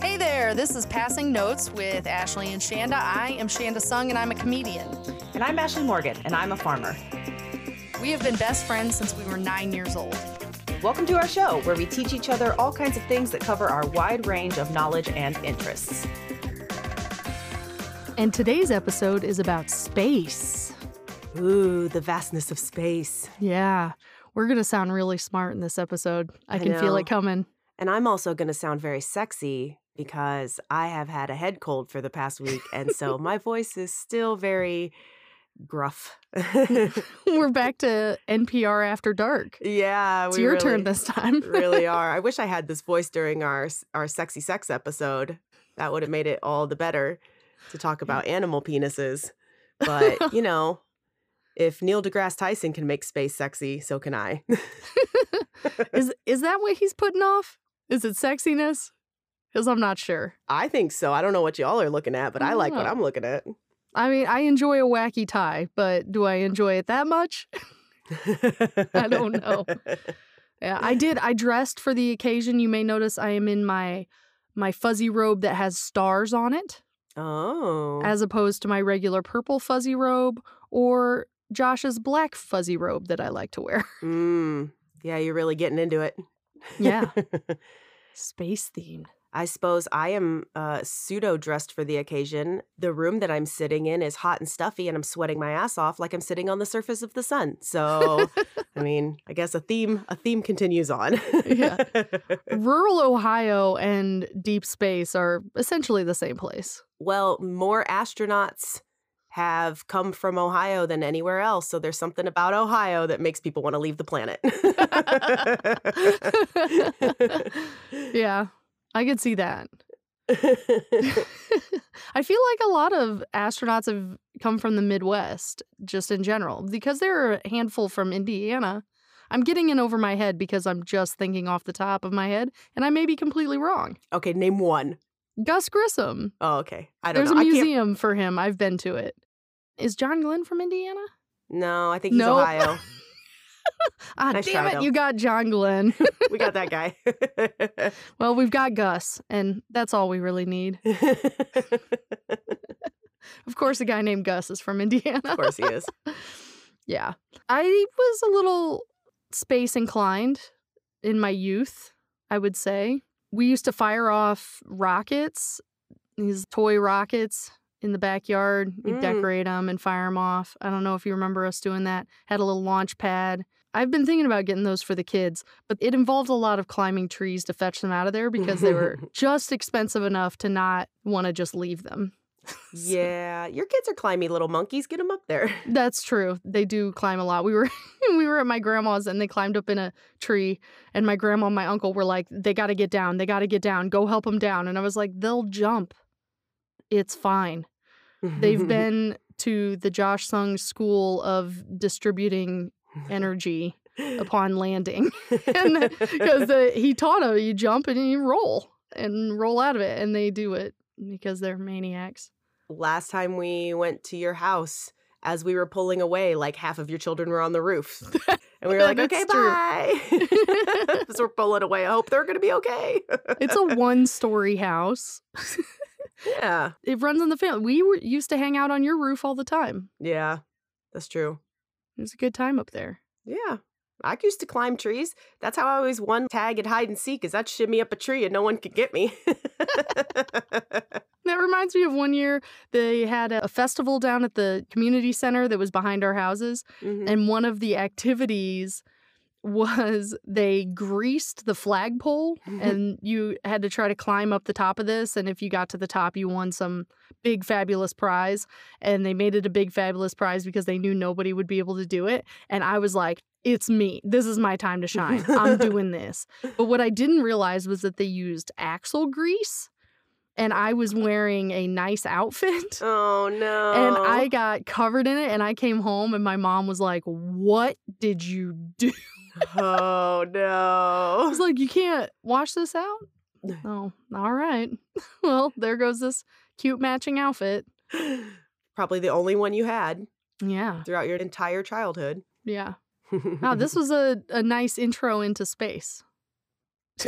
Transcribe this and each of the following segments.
Hey there, this is Passing Notes with Ashley and Shanda. I am Shanda Sung and I'm a comedian. And I'm Ashley Morgan, and I'm a farmer. We have been best friends since we were nine years old. Welcome to our show, where we teach each other all kinds of things that cover our wide range of knowledge and interests. And today's episode is about space. Ooh, the vastness of space. Yeah, we're going to sound really smart in this episode. I, I can feel it coming. And I'm also going to sound very sexy because I have had a head cold for the past week. And so my voice is still very gruff. We're back to NPR After Dark. yeah, It's your really, turn this time. really are. I wish I had this voice during our our sexy sex episode. That would have made it all the better to talk about animal penises. But, you know, if Neil deGrasse Tyson can make space sexy, so can I. is is that what he's putting off? Is it sexiness? Because I'm not sure. I think so. I don't know what y'all are looking at, but I like what Oh. I'm looking at. I mean, I enjoy a wacky tie, but do I enjoy it that much? I don't know. Yeah, I did. I dressed for the occasion. You may notice I am in my my fuzzy robe that has stars on it, Oh. as opposed to my regular purple fuzzy robe or Josh's black fuzzy robe that I like to wear. Mm. Yeah, you're really getting into it. Yeah. Space themed. I suppose I am uh, pseudo dressed for the occasion. The room that I'm sitting in is hot and stuffy, and I'm sweating my ass off like I'm sitting on the surface of the sun. So, I mean, I guess a theme a theme continues on. Yeah. Rural Ohio and deep space are essentially the same place. well, more astronauts have come from Ohio than anywhere else. So there's something about Ohio that makes people want to leave the planet. yeah, I could see that. I feel like a lot of astronauts have come from the Midwest, just in general, because there are a handful from Indiana. I'm getting in over my head because I'm just thinking off the top of my head, and I may be completely wrong. okay, name one. Gus Grissom. Oh, okay. I don't There's know. a museum for him. I've been to it. Is John Glenn from Indiana? No, I think he's Nope. Ohio. Ah, Nice damn it, though. you got John Glenn. we got that guy. well, we've got Gus, and that's all we really need. Of course, a guy named Gus is from Indiana. of course he is. Yeah. I was a little space inclined in my youth, I would say. We used to fire off rockets, these toy rockets in the backyard. We'd Mm. decorate them and fire them off. I don't know if you remember us doing that. Had a little launch pad. I've been thinking about getting those for the kids, but it involved a lot of climbing trees to fetch them out of there because they were just expensive enough to not want to just leave them. Yeah, your kids are climby little monkeys. Get them up there. That's true. They do climb a lot. We were we were at my grandma's and they climbed up in a tree and my grandma and my uncle were like, "They got to get down. They got to get down. Go help them down." And I was like, "They'll jump. It's fine." They've been to the Josh Sung School of Distributing Energy upon landing, and because uh, he taught them, you jump and you roll and roll out of it, and they do it because they're maniacs. Last time we went to your house, as we were pulling away, like half of your children were on the roof. And we were like, okay, true. bye. As we're pulling away, I hope they're going to be okay. It's a one-story house. yeah. it runs in the family. We were, used to hang out on your roof all the time. Yeah. That's true. It was a good time up there. Yeah. I used to climb trees. That's how I always won tag at hide and seek, is I'd shimmy up a tree and no one could get me. That reminds me of one year they had a festival down at the community center that was behind our houses. Mhm. And one of the activities was they greased the flagpole and you had to try to climb up the top of this and if you got to the top you won some big fabulous prize and they made it a big fabulous prize because they knew nobody would be able to do it and I was like it's me this is my time to shine I'm doing this but what I didn't realize was that they used axle grease and I was wearing a nice outfit Oh no. and I got covered in it and I came home and my mom was like, "What did you do?" Oh no. I was like, "You can't wash this out?" Oh, all right. well, there goes this cute matching outfit. Probably the only one you had Yeah. throughout your entire childhood. Yeah. Wow, this was a, a nice intro into space.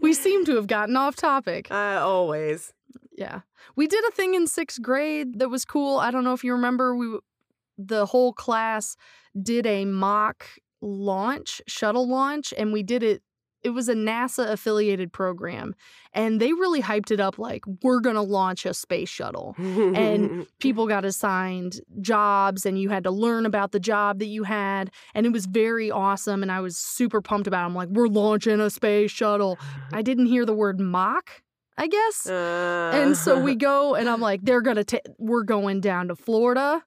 we seem to have gotten off topic. Uh, always. Yeah. We did a thing in 6th grade that was cool. I don't know if you remember we the whole class did a mock launch, shuttle launch and we did it it was a NASA affiliated program and they really hyped it up like we're going to launch a space shuttle. And people got assigned jobs and you had to learn about the job that you had and it was very awesome and I was super pumped about it. I'm like we're launching a space shuttle. I didn't hear the word mock, I guess. Uh, And so we go and I'm like they're going to we're going down to Florida.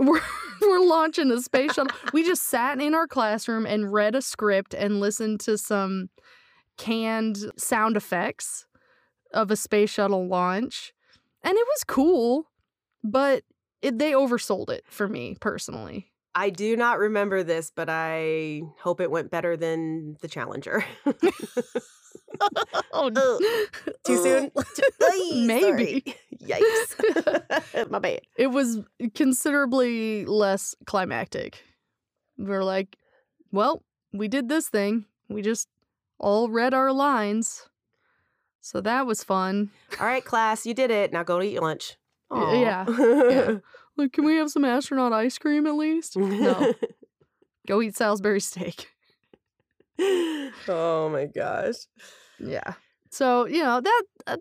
We're we're launching a space shuttle. We just sat in our classroom and read a script and listened to some canned sound effects of a space shuttle launch. And it was cool, but it, they oversold it for me personally. I do not remember this, but I hope it went better than the Challenger. Oh, no. Too soon? Uh, maybe. sorry. Yikes. My bad. It was considerably less climactic. We're like, well, we did this thing. We just all read our lines. So that was fun. All right, class, you did it. Now go to eat your lunch. Y- yeah, yeah. Like, can we have some astronaut ice cream at least? No. Go eat Salisbury steak. oh my gosh. Yeah. So, you know, that uh,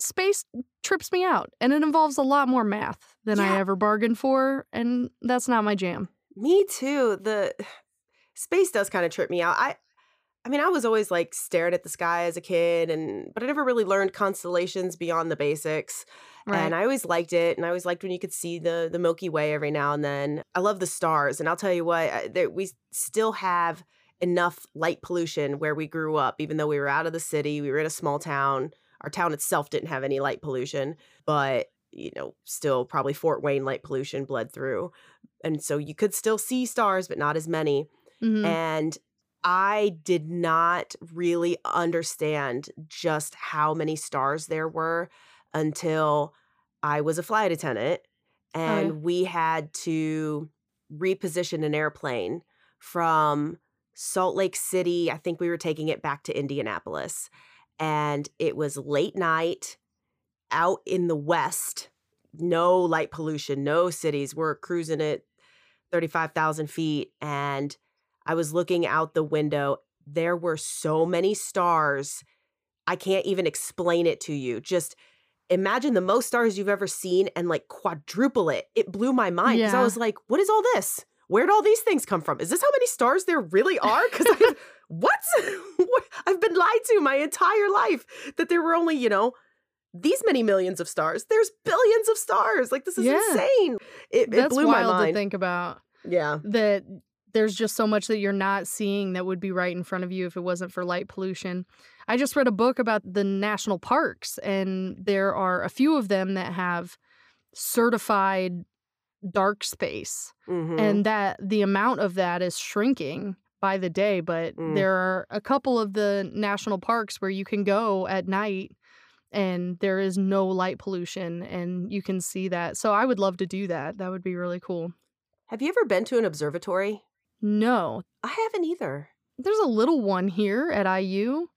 space trips me out and it involves a lot more math than I ever bargained for. And that's not my jam. Me too. The space does kind of trip me out. I I mean, I was always like staring at the sky as a kid and but I never really learned constellations beyond the basics. Right. And I always liked it, and I always liked when you could see the the Milky Way every now and then. I love the stars, and I'll tell you what, I- there, we still have enough light pollution where we grew up. Even though we were out of the city, we were in a small town. Our town itself didn't have any light pollution, but you know, still probably Fort Wayne light pollution bled through, and so you could still see stars, but not as many. Mhm. And I did not really understand just how many stars there were until I was a flight attendant and yeah. we had to reposition an airplane from Salt Lake City. I think we were taking it back to Indianapolis. And it was late night out in the west, no light pollution, no cities. We're cruising at 35,000 feet. And I was looking out the window. There were so many stars. I can't even explain it to you. Just imagine the most stars you've ever seen and like quadruple it. It blew my mind because I was like, what is all this? Where'd all these things come from? Is this how many stars there really are? Because I what? I've been lied to my entire life that there were only, you know, these many millions of stars. There's billions of stars. Like this is Yeah. insane. It, it blew my mind. to think about. Yeah. that there's just so much that you're not seeing that would be right in front of you if it wasn't for light pollution. I just read a book about the national parks, and there are a few of them that have certified dark space, Mhm. and that the amount of that is shrinking by the day. But Mm. there are a couple of the national parks where you can go at night. And there is no light pollution, and you can see that. So I would love to do that. That would be really cool. Have you ever been to an observatory? No, I haven't either. there's a little one here at IU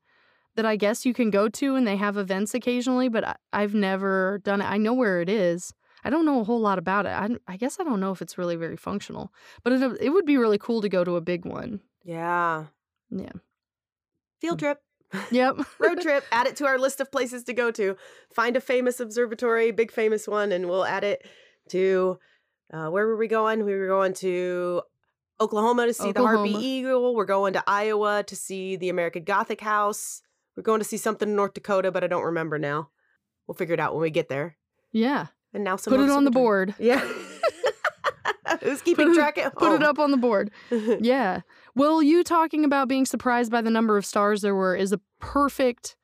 that I guess you can go to and they have events occasionally, but I, I've never done it. I know where it is. I don't know a whole lot about it. I, I guess I don't know if it's really very functional, but it, it would be really cool to go to a big one. Yeah. Yeah. Field Mm. trip, Yep. road trip, add it to our list of places to go to. Find a famous observatory, big famous one, and we'll add it to uh, where were we going? We were going to Oklahoma to see the Harpy Eagle. We're going to Iowa to see the American Gothic House. We're going to see something in North Dakota, but I don't remember now. We'll figure it out when we get there. Yeah. And now some Put it on the board. Yeah. Who's keeping Put it- track at Put it up on the board. Yeah. Well, you talking about being surprised by the number of stars there were is a perfect,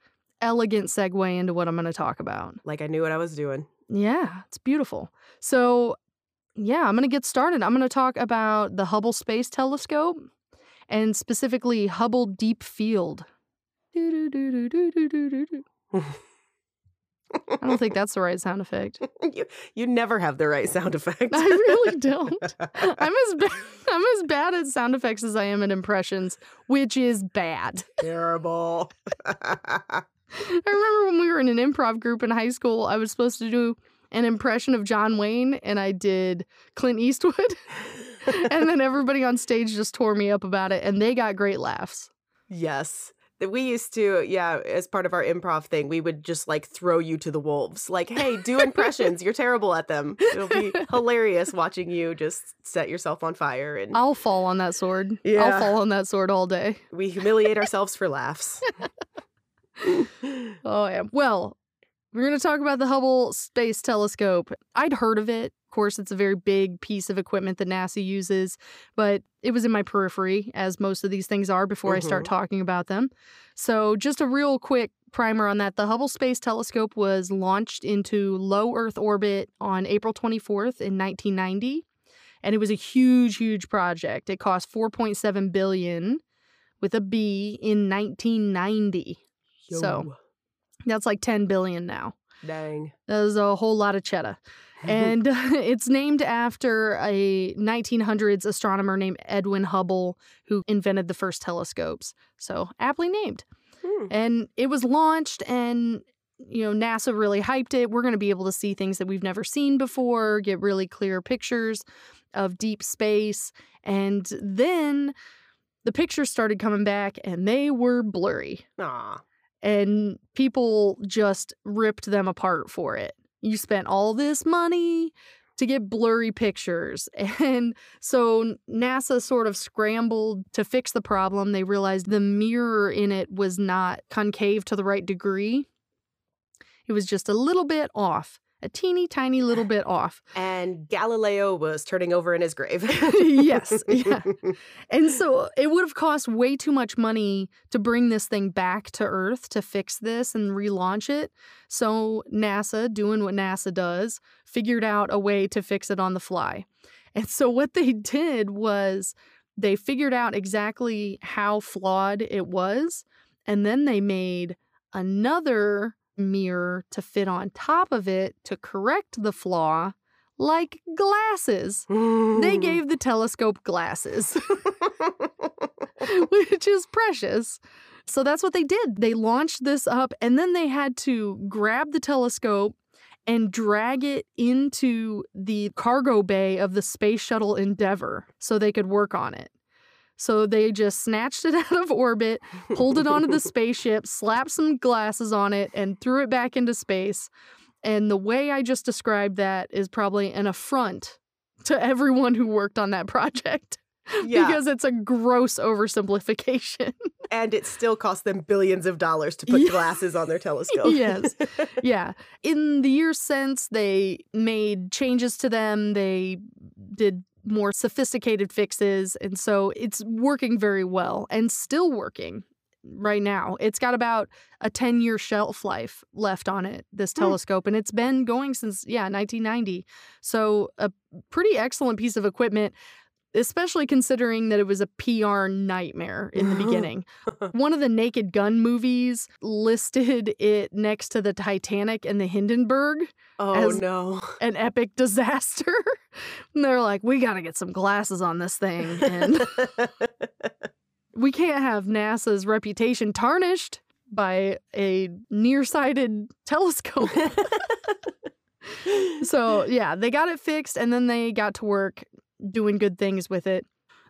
elegant segue into what I'm going to talk about. like I knew what I was doing. Yeah, it's beautiful. So, yeah, I'm going to get started. I'm going to talk about the Hubble Space Telescope and specifically Hubble Deep Field. I don't think that's the right sound effect. you you never have the right sound effect. I really don't. I'm as ba- I'm as bad at sound effects as I am at impressions, which is bad. Terrible. I remember when we were in an improv group in high school, I was supposed to do an impression of John Wayne and I did Clint Eastwood. and then everybody on stage just tore me up about it and they got great laughs. yes. That We used to, yeah, as part of our improv thing, we would just like throw you to the wolves. Like, hey, do impressions. You're terrible at them. It'll be hilarious watching you just set yourself on fire. And I'll fall on that sword. Yeah. I'll fall on that sword all day. we humiliate ourselves for laughs. Oh, yeah. Well, we're going to talk about the Hubble Space Telescope. I'd heard of it. Of course, it's a very big piece of equipment that NASA uses, but it was in my periphery, as most of these things are, before I start Mhm. talking about them. So, just a real quick primer on that. The Hubble Space Telescope was launched into low Earth orbit on April 24th in 1990, and it was a huge, huge project. It cost 4.7 billion with a B in 1990. So- Yo. That's like 10 billion now. dang. That is a whole lot of cheddar. And it's named after a 1900s astronomer named Edwin Hubble who invented the first telescopes. So, aptly named. Hmm. And it was launched and you know, NASA really hyped it. We're going to be able to see things that we've never seen before, get really clear pictures of deep space. And then the pictures started coming back and they were blurry Aw. And people just ripped them apart for it. You spent all this money to get blurry pictures. And so NASA sort of scrambled to fix the problem. They realized the mirror in it was not concave to the right degree. It was just a little bit off, a teeny tiny little bit off. And Galileo was turning over in his grave. Yes, yeah. And so uh, it would have cost way too much money to bring this thing back to Earth to fix this and relaunch it. So NASA, doing what NASA does, figured out a way to fix it on the fly. And so what they did was they figured out exactly how flawed it was. And then they made another mirror to fit on top of it to correct the flaw, like glasses. They gave the telescope glasses, which is precious. So that's what they did. They launched this up and then they had to grab the telescope and drag it into the cargo bay of the Space Shuttle Endeavour so they could work on it. So they just snatched it out of orbit, pulled it onto the spaceship, slapped some glasses on it, and threw it back into space. And the way I just described that is probably an affront to everyone who worked on that project yeah. because it's a gross oversimplification. and it still cost them billions of dollars to put Yeah. glasses on their telescope. Yes. yeah. In the years since, they made changes to them, they did more sophisticated fixes. And so it's working very well and still working right now. It's got about a 10 year shelf life left on it, this Hmm. telescope, and it's been going since, yeah, 1990. So a pretty excellent piece of equipment. Especially considering that it was a PR nightmare in the beginning. One of the Naked Gun movies listed it next to the Titanic and the Hindenburg, oh As- no. an epic disaster. and they're like, we got to get some glasses on this thing. And we can't have NASA's reputation tarnished by a nearsighted telescope. so, yeah, they got it fixed and then they got to work doing good things with it.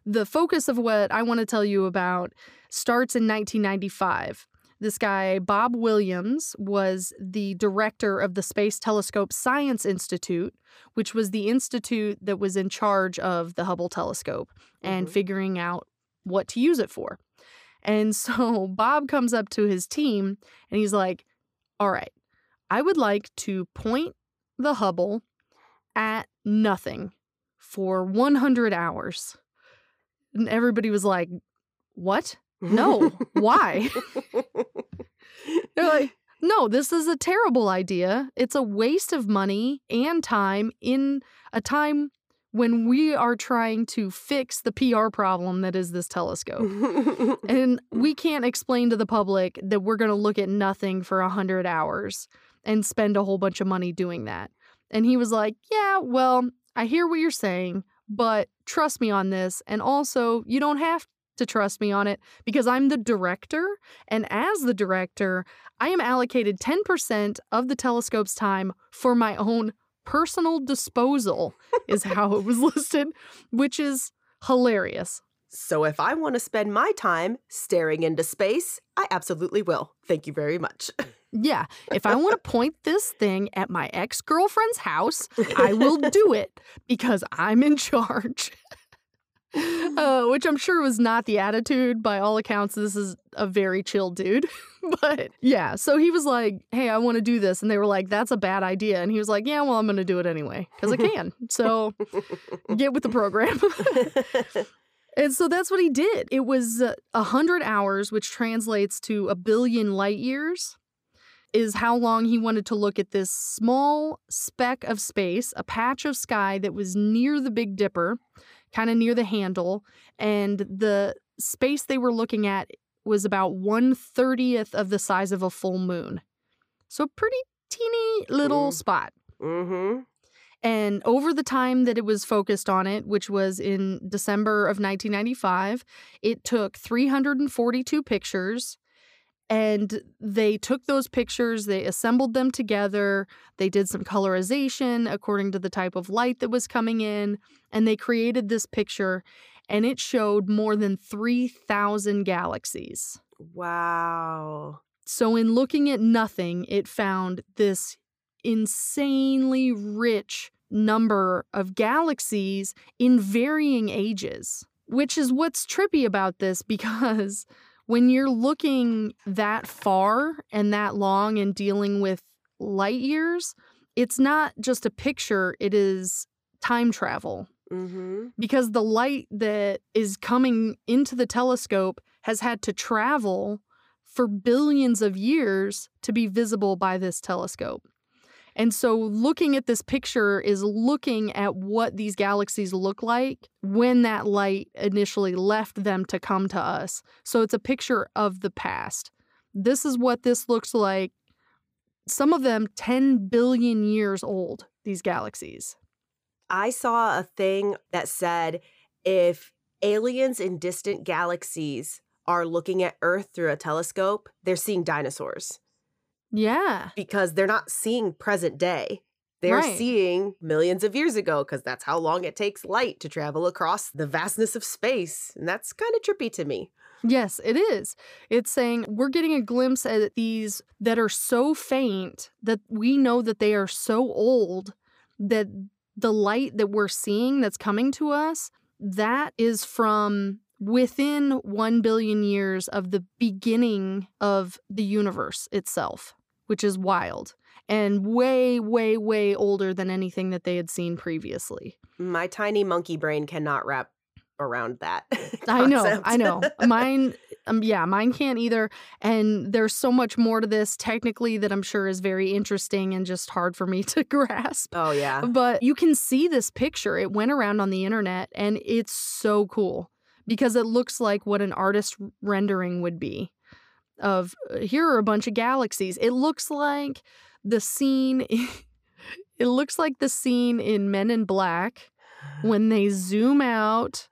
The focus of what I want to tell you about starts in 1995. This guy, Bob Williams, was the director of the Space Telescope Science Institute, which was the institute that was in charge of the Hubble telescope and Mhm. figuring out what to use it for. And so Bob comes up to his team and he's like, All right, I would like to point the Hubble at nothing for 100 hours. And everybody was like, What? No, why? They're like, No, this is a terrible idea. It's a waste of money and time in a time when we are trying to fix the PR problem that is this telescope. And we can't explain to the public that we're going to look at nothing for 100 hours and spend a whole bunch of money doing that. And he was like, Yeah, well, I hear what you're saying, but trust me on this. And also, you don't have to trust me on it because I'm the director. And as the director, I am allocated 10% of the telescope's time for my own personal disposal, is how it was listed, which is hilarious. So if I want to spend my time staring into space, I absolutely will. Thank you very much. Yeah, if I want to point this thing at my ex girlfriend's house, I will do it because I'm in charge. uh, which I'm sure was not the attitude. By all accounts, this is a very chill dude. but yeah, so he was like, Hey, I want to do this. And they were like, That's a bad idea. And he was like, Yeah, well, I'm going to do it anyway because I can. So get with the program. And so that's what he did. It was uh, a uh, hundred hours, which translates to a billion light years, is how long he wanted to look at this small speck of space, a patch of sky that was near the Big Dipper, kind of near the handle, and the space they were looking at was about one thirtieth of the size of a full moon. So pretty teeny little mm. spot. Mm-hmm. And over the time that it was focused on it, which was in December of 1995, it took 342 pictures. And they took those pictures, they assembled them together, they did some colorization according to the type of light that was coming in, and they created this picture. And it showed more than 3,000 galaxies. Wow. So, in looking at nothing, it found this insanely rich number of galaxies in varying ages, which is what's trippy about this because when you're looking that far and that long and dealing with light years, it's not just a picture, it is time travel. Mm-hmm. Because the light that is coming into the telescope has had to travel for billions of years to be visible by this telescope. And so looking at this picture is looking at what these galaxies look like when that light initially left them to come to us. So it's a picture of the past. This is what this looks like. Some of them 10 billion years old, these galaxies. I saw a thing that said if aliens in distant galaxies are looking at Earth through a telescope, they're seeing dinosaurs. Yeah. Because they're not seeing present day. They're right. seeing millions of years ago because that's how long it takes light to travel across the vastness of space. And that's kind of trippy to me. Yes, it is. It's saying we're getting a glimpse at these that are so faint that we know that they are so old that the light that we're seeing that's coming to us, that is from within 1 billion years of the beginning of the universe itself which is wild and way, way, way older than anything that they had seen previously. My tiny monkey brain cannot wrap around that. I know, I know. Mine, um, yeah, mine can't either. And there's so much more to this technically that I'm sure is very interesting and just hard for me to grasp. Oh, yeah. But you can see this picture. It went around on the internet and it's so cool because it looks like what an artist rendering would be of uh, here are a bunch of galaxies. It looks like the scene it looks like the scene in Men in Black when they zoom out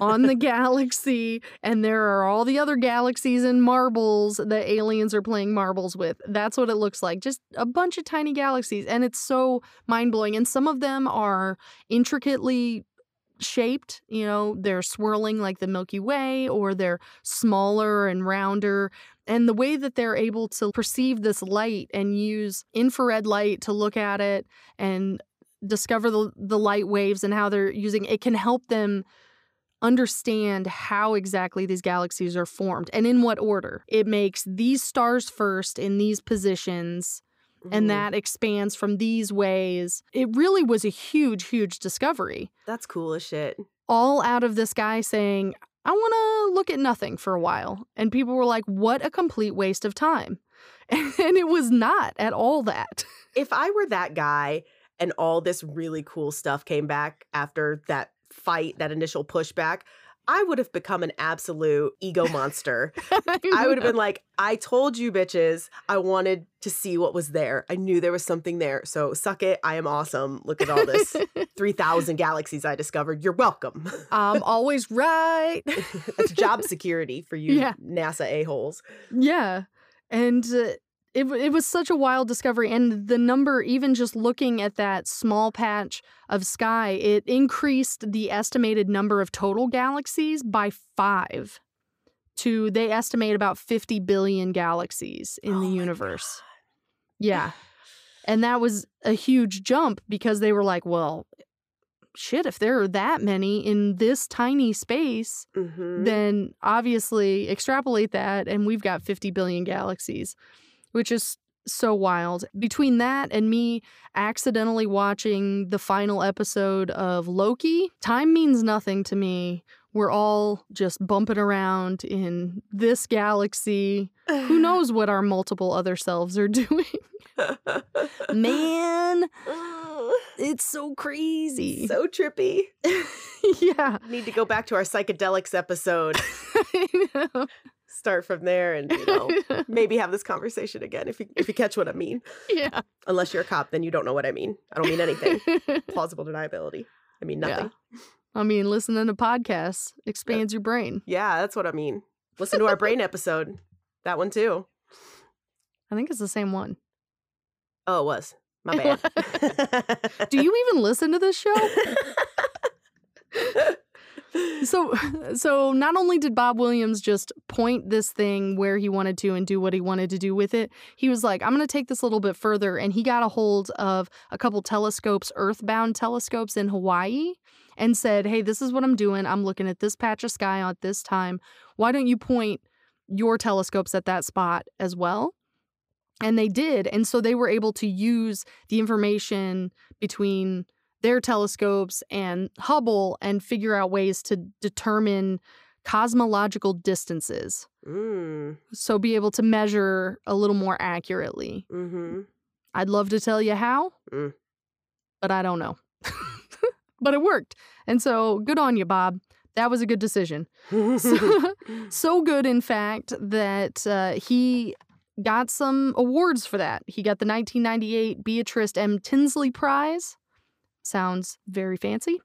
on the galaxy and there are all the other galaxies and marbles that aliens are playing marbles with. That's what it looks like. Just a bunch of tiny galaxies and it's so mind-blowing and some of them are intricately shaped. You know, they're swirling like the Milky Way, or they're smaller and rounder. And the way that they're able to perceive this light and use infrared light to look at it and discover the, the light waves and how they're using it can help them understand how exactly these galaxies are formed and in what order. It makes these stars first in these positions and mm-hmm. that expands from these ways. It really was a huge, huge discovery. That's cool as shit. All out of this guy saying, I want to look at nothing for a while. And people were like, what a complete waste of time. And it was not at all that. If I were that guy and all this really cool stuff came back after that fight, that initial pushback, I would have become an absolute ego monster. I would have been like, I told you bitches I wanted to see what was there. I knew there was something there. So suck it. I am awesome. Look at all this 3,000 galaxies I discovered. You're welcome. I'm always right. That's job security for you Yeah. NASA a-holes. Yeah. And uh, it, it was such a wild discovery. And the number, even just looking at that small patch of sky, it increased the estimated number of total galaxies by five to, they estimate about 50 billion galaxies in Oh the universe. Yeah. And that was a huge jump because they were like, well, shit, if there are that many in this tiny space, Mhm. then obviously extrapolate that and we've got 50 billion galaxies, which is so wild. Between that and me accidentally watching the final episode of Loki, time means nothing to me. We're all just bumping around in this galaxy. Who knows what our multiple other selves are doing? Man, it's so crazy. so trippy. yeah. Need to go back to our psychedelics episode. Start from there and you know maybe have this conversation again if you if you catch what I mean. yeah. Unless you're a cop, then you don't know what I mean. I don't mean anything. Plausible deniability. I mean Yeah. nothing. I mean, listening to podcasts expands your brain. Yeah, that's what I mean. Listen to our brain episode. That one too. I think it's the same one. Oh, it was. My bad. Do you even listen to this show? So, so not only did Bob Williams just point this thing where he wanted to and do what he wanted to do with it, he was like, "I'm going to take this a little bit further," and he got a hold of a couple telescopes, Earthbound telescopes in Hawaii, and said, "Hey, this is what I'm doing. I'm looking at this patch of sky at this time. Why don't you point your telescopes at that spot as well?" And they did, and so they were able to use the information between their telescopes and Hubble and figure out ways to determine cosmological distances. mm, So be able to measure a little more accurately. mm-hmm. I'd love to tell you how, Mm. but I don't know. but it worked. And so good on you, Bob. That was a good decision. So, so good, in fact, that uh, he got some awards for that. He got the 1998 Beatrice M. Tinsley Prize. Sounds very fancy.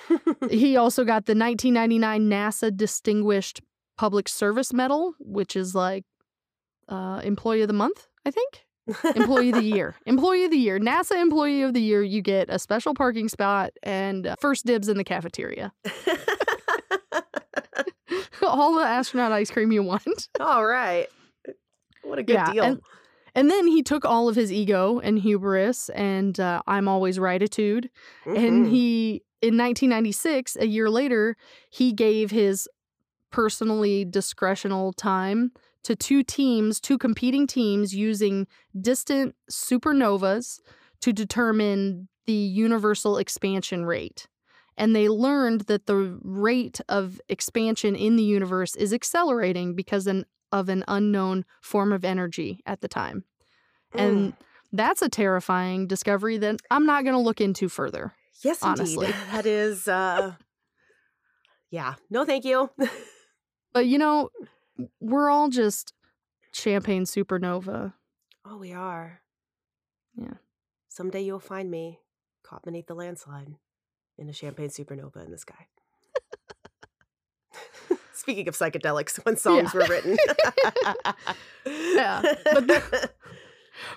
he also got the 1999 NASA Distinguished Public Service Medal, which is like uh, Employee of the Month, I think. Employee of the Year. Employee of the Year. NASA Employee of the Year, you get a special parking spot and uh, first dibs in the cafeteria. All the astronaut ice cream you want. All right. What a good Yeah, deal. and- And then he took all of his ego and hubris and uh, I'm always right attitude. And he, in 1996, a year later, he gave his personally discretional time to two teams, two competing teams using distant supernovas to determine the universal expansion rate. And they learned that the rate of expansion in the universe is accelerating because an, of an unknown form of energy at the time. And Mm. that's a terrifying discovery that I'm not going to look into further. yes, honestly. indeed. That is uh Yeah. No, thank you. But you know, we're all just champagne supernova. oh, we are. Yeah. Someday you'll find me caught beneath the landslide in a champagne supernova in the sky. Speaking of psychedelics, when songs were written. Yeah, but the-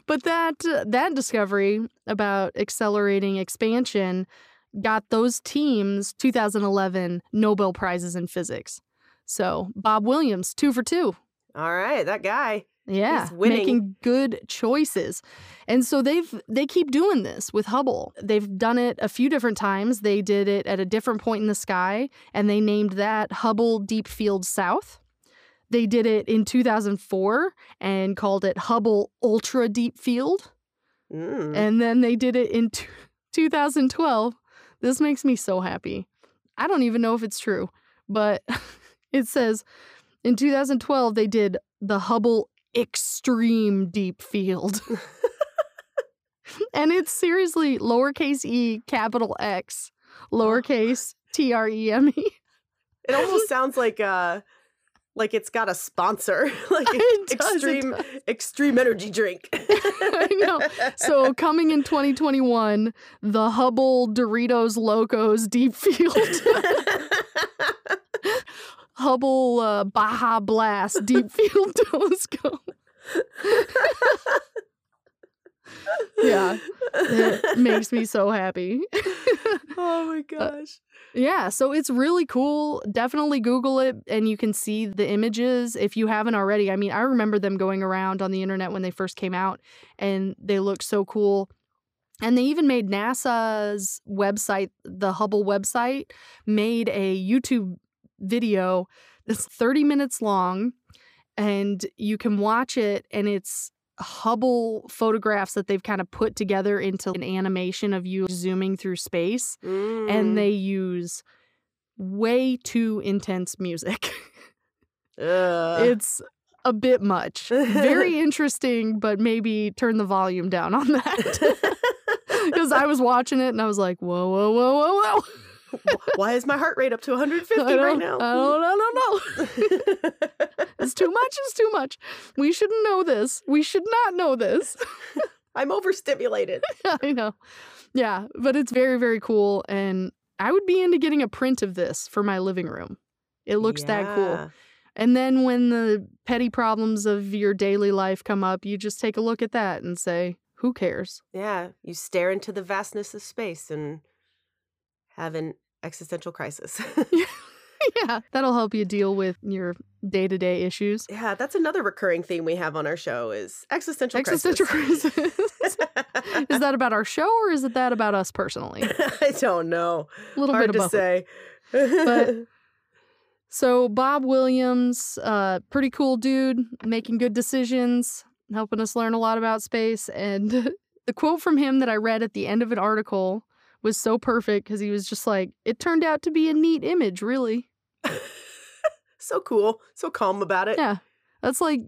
But that uh, that discovery about accelerating expansion got those teams 2011 Nobel prizes in physics. So Bob Williams, two for two. All right, that guy. Yeah, making good choices. And so they've they keep doing this with Hubble. They've done it a few different times. They did it at a different point in the sky and they named that Hubble Deep Field South. They did it in 2004 and called it Hubble Ultra Deep Field. Mm. And then they did it in t- 2012. This makes me so happy. I don't even know if it's true, but it says in 2012 they did the Hubble Extreme Deep Field. and it's seriously lowercase e, capital X, lowercase T R E M E. It almost sounds like uh like it's got a sponsor, like It does, extreme extreme energy drink. I know. So coming in 2021, the Hubble Doritos Locos Deep Field Hubble uh, Baja Blast Deep Field Telescope. Yeah, It makes me so happy. oh my gosh. Yeah, so it's really cool. Definitely Google it and you can see the images if you haven't already. I mean, I remember them going around on the internet when they first came out and they looked so cool. And they even made NASA's website, the Hubble website, made a YouTube video that's 30 minutes long and you can watch it and it's Hubble photographs that they've kind of put together into an animation of you zooming through space Mm. and they use way too intense music. It's a bit much. Very interesting, but maybe turn the volume down on that. Because I was watching it and I was like, whoa, whoa, whoa, whoa, whoa. Wh- Why is my heart rate up to 150 right now? I don't, I don't know. It's too much. It's too much. We shouldn't know this. We should not know this. I'm overstimulated. I know. Yeah, but it's very, very cool. And I would be into getting a print of this for my living room. It looks that cool. And then when the petty problems of your daily life come up, you just take a look at that and say, who cares? Yeah, you stare into the vastness of space and have an existential crisis. yeah, that'll help you deal with your day to day issues. yeah, that's another recurring theme we have on our show is existential, Existential crisis. crisis. is that about our show or is it that about us personally? I don't know. A little Hard bit of to say. But- So Bob Williams, uh, pretty cool dude, making good decisions, helping us learn a lot about space. And the quote from him that I read at the end of an article was so perfect because he was just like, "It turned out to be a neat image, really." so cool, so calm about it. Yeah, that's like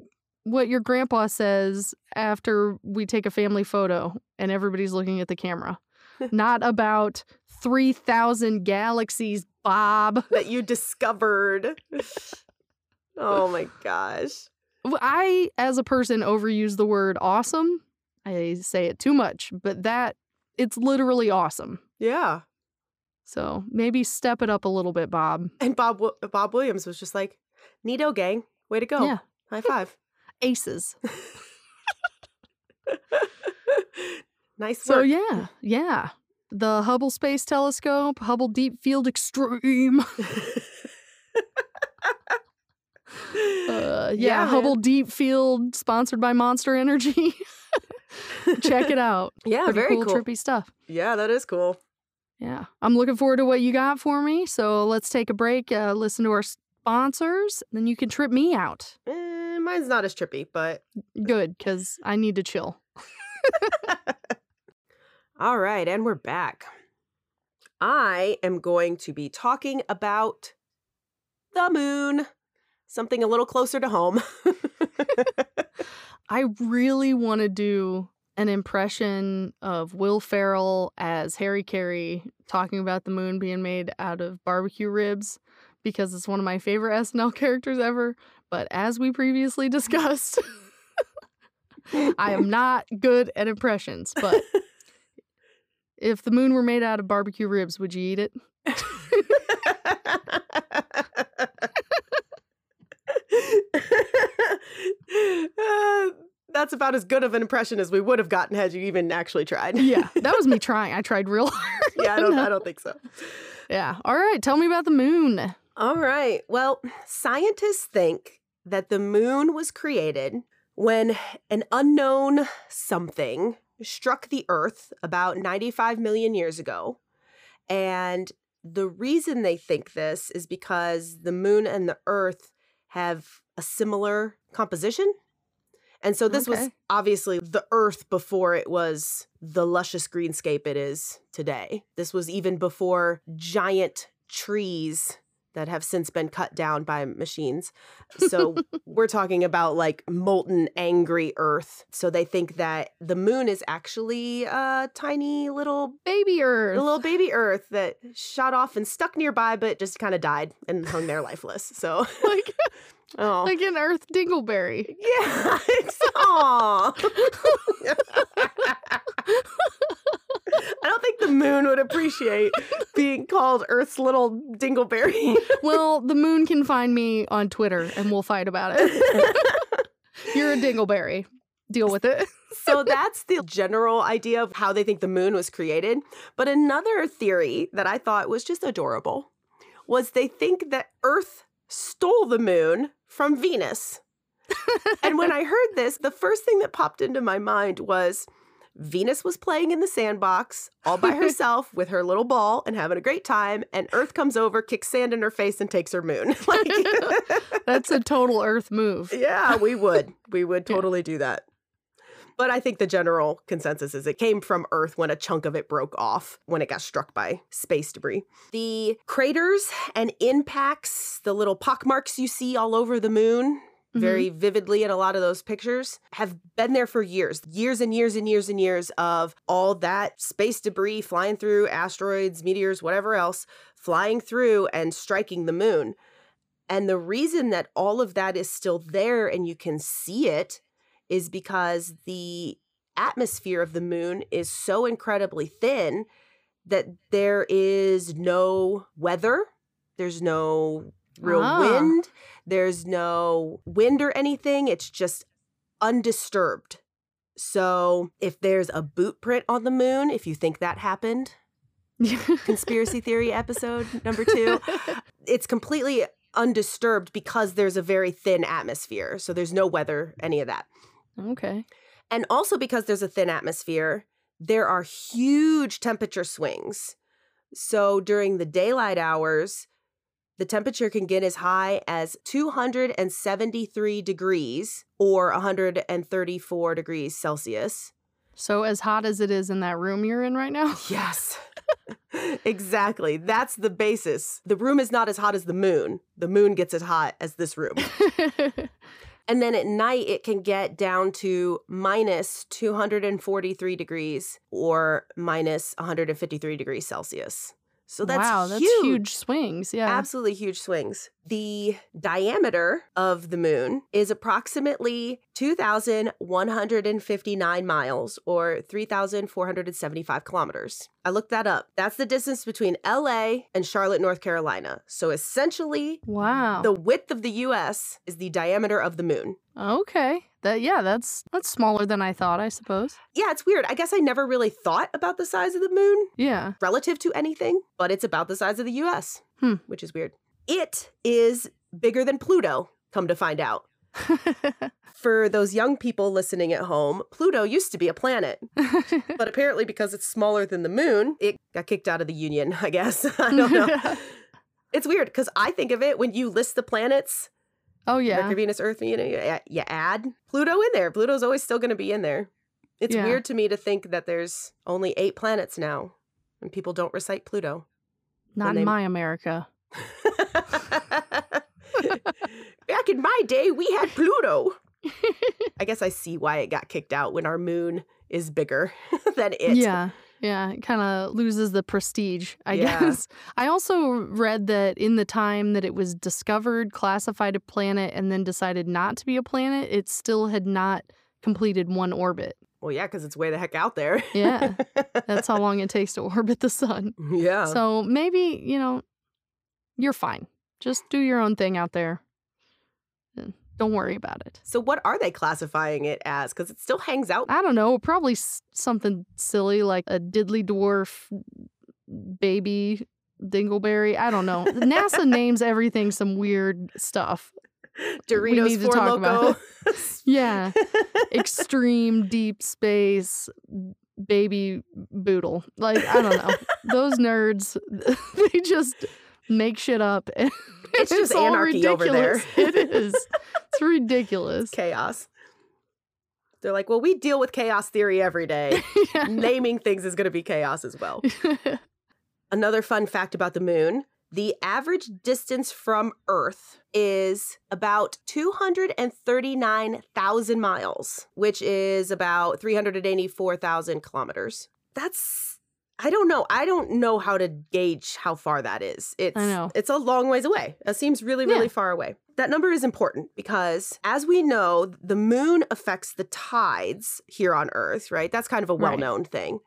what your grandpa says after we take a family photo and everybody's looking at the camera. Not about three thousand galaxies, Bob. That you discovered. oh my gosh. I, as a person, overuse the word awesome. I say it too much, but that it's literally awesome. Yeah. So maybe step it up a little bit, Bob. And Bob Bob Williams was just like, "Neato gang, way to go! Yeah, High five! aces. nice So work." yeah, yeah. The Hubble Space Telescope, Hubble Deep Field Extreme. Uh, yeah, man. Hubble Deep Field, sponsored by Monster Energy. Check it out. Yeah, Pretty very cool, cool. trippy stuff. Yeah, that is cool. Yeah, I'm looking forward to what you got for me. So let's take a break, uh, listen to our sponsors, then you can trip me out. Eh, mine's not as trippy, but Good, because I need to chill. all right, and we're back. I am going to be talking about the moon, something a little closer to home. I really want to do an impression of Will Ferrell as Harry Caray talking about the moon being made out of barbecue ribs because it's one of my favorite SNL characters ever. But as we previously discussed, I am not good at impressions. But if the moon were made out of barbecue ribs, would you eat it? Uh, that's about as good of an impression as we would have gotten had you even actually tried. Yeah, that was me trying. I tried real hard. yeah, I don't. I don't think so. Yeah. All right. Tell me about the moon. All right. Well, scientists think that the moon was created when an unknown something struck the Earth about 95 million years ago. And the reason they think this is because the moon and the Earth have a similar composition. And so this was obviously the Earth before it was the luscious greenscape it is today. This was even before giant trees that have since been cut down by machines. So we're talking about like molten, angry Earth. So they think that the moon is actually a tiny little Baby Earth. a little baby Earth that shot off and stuck nearby, but just kind of died and hung there lifeless. So, like oh, like an Earth Dingleberry. yeah, it's. I don't think the moon would appreciate being called Earth's little dingleberry. Well, the moon can find me on Twitter and we'll fight about it. You're a Dingleberry. Deal with it. so that's the general idea of how they think the moon was created. But another theory that I thought was just adorable was they think that Earth stole the moon from Venus. and when I heard this, the first thing that popped into my mind was Venus was playing in the sandbox all by herself with her little ball and having a great time, and Earth comes over, kicks sand in her face, and takes her moon. Like, That's a total Earth move. yeah, we would. We would Yeah. totally do that. But I think the general consensus is it came from Earth when a chunk of it broke off when it got struck by space debris. The craters and impacts, the little pockmarks you see all over the moon, Mhm. very vividly in a lot of those pictures, have been there for years. Years and years and years and years of all that space debris flying through, asteroids, meteors, whatever else, flying through and striking the moon. And the reason that all of that is still there and you can see it is because the atmosphere of the moon is so incredibly thin that there is no weather, there's no real Ah. wind, there's no wind or anything. It's just undisturbed. So if there's a boot print on the moon, if you think that happened, conspiracy theory episode number two, it's completely undisturbed because there's a very thin atmosphere. So there's no weather, any of that. okay. And also because there's a thin atmosphere, there are huge temperature swings. So during the daylight hours, the temperature can get as high as 273 degrees or 134 degrees Celsius. So as hot as it is in that room you're in right now? Yes. exactly. That's the basis. The room is not as hot as the moon. The moon gets as hot as this room. And then at night, it can get down to minus 243 degrees or minus 153 degrees Celsius. So that's wow, that's huge. huge swings. Yeah. Absolutely huge swings. The diameter of the moon is approximately 2,159 miles or 3,475 kilometers. I looked that up. That's the distance between LA and Charlotte, North Carolina. So essentially, Wow. the width of the US is the diameter of the moon. Okay. That yeah, that's that's smaller than I thought, I suppose. Yeah, it's weird. I guess I never really thought about the size of the moon Yeah. relative to anything, but it's about the size of the US, Hmm. which is weird. It is bigger than Pluto, come to find out. For those young people listening at home, Pluto used to be a planet, but apparently because it's smaller than the moon, it got kicked out of the union, I guess. I don't know. it's weird because I think of it when you list the planets oh yeah. Mercury, Venus, Earth, you know, you, add Pluto in there. Pluto's always still going to be in there. It's Yeah. weird to me to think that there's only eight planets now and people don't recite Pluto. Not they- in my America. Back in my day, we had Pluto. I guess I see why it got kicked out when our moon is bigger than it. Yeah. Yeah, it kind of loses the prestige, I Yeah. guess. I also read that in the time that it was discovered, classified a planet, and then decided not to be a planet, it still had not completed one orbit. Well, yeah, because it's way the heck out there. Yeah. That's how long it takes to orbit the sun. yeah. So maybe, you know, you're fine. Just do your own thing out there. Don't worry about it. So, what are they classifying it as? Because it still hangs out. I don't know, probably s- something silly like a diddly dwarf baby dingleberry. I don't know. NASA names everything some weird stuff. Doritos need to talk about Loco. Yeah. Extreme deep space baby boodle. Like, I don't know. Those nerds, they just make shit up. and It's just anarchy over there. It is. It's ridiculous. chaos. They're like, well, we deal with chaos theory every day. Yeah. Naming things is going to be chaos as well. Another fun fact about the moon The average distance from Earth is about 239,000 miles, which is about 384,000 kilometers. That's I don't know. I don't know how to gauge how far that is. It's know. it's a long ways away. It seems really really Yeah. far away. That number is important because as we know, the moon affects the tides here on Earth, right? That's kind of a well-known thing.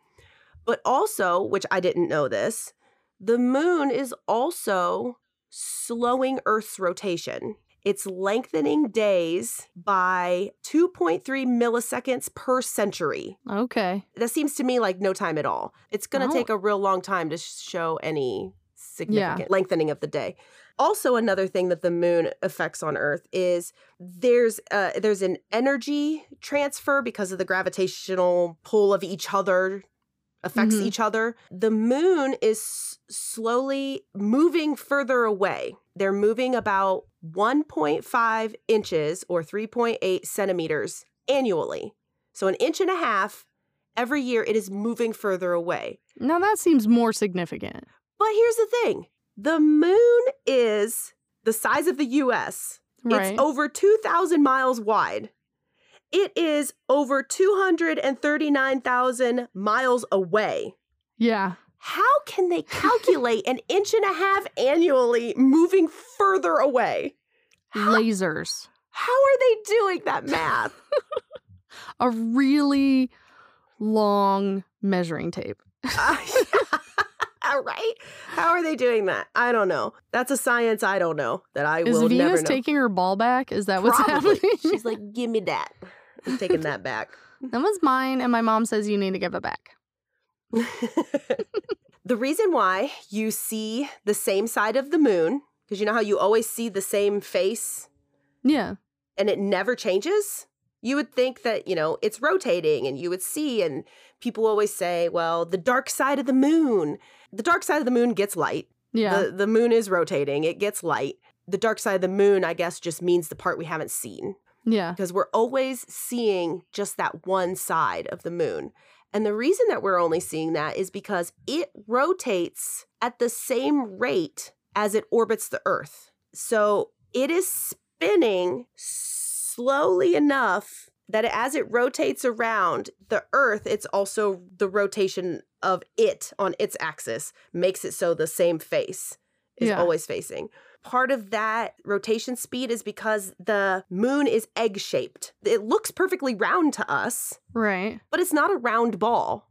But also, which I didn't know this, the moon is also slowing Earth's rotation. It's lengthening days by 2.3 milliseconds per century. Okay. That seems to me like no time at all. It's going to Oh. take a real long time to show any significant lengthening of the day. Also, another thing that the moon affects on Earth is there's uh, there's an energy transfer because of the gravitational pull of each other affects Mhm. each other. The moon is s- slowly moving further away. They're moving about 1.5 inches or 3.8 centimeters annually. So an inch and a half every year it is moving further away. Now that seems more significant. But here's the thing. The moon is the size of the US. Right. It's over 2,000 miles wide. It is over 239,000 miles away. yeah. How can they calculate an inch and a half annually moving further away? How, Lasers. how are they doing that math? A really long measuring tape. Uh, right? How are they doing that? I don't know. That's a science I don't know that I Is will never Venus know. taking her ball back? Is that what's Probably. happening? She's like, give me that. I'm taking that back. that was mine, and my mom says you need to give it back. the reason why you see the same side of the moon, because you know how you always see the same face Yeah. and it never changes? You would think that, you know, it's rotating and you would see, and people always say, well, the dark side of the moon. The dark side of the moon gets light. Yeah. The, the moon is rotating, it gets light. The dark side of the moon, I guess, just means the part we haven't seen yeah. because we're always seeing just that one side of the moon. And the reason that we're only seeing that is because it rotates at the same rate as it orbits the Earth. So it is spinning slowly enough that as it rotates around the Earth, it's also the rotation of it on its axis makes it so the same face is Yeah. always facing. Part of that rotation speed is because the moon is egg shaped. It looks perfectly round to us, Right. but it's not a round ball.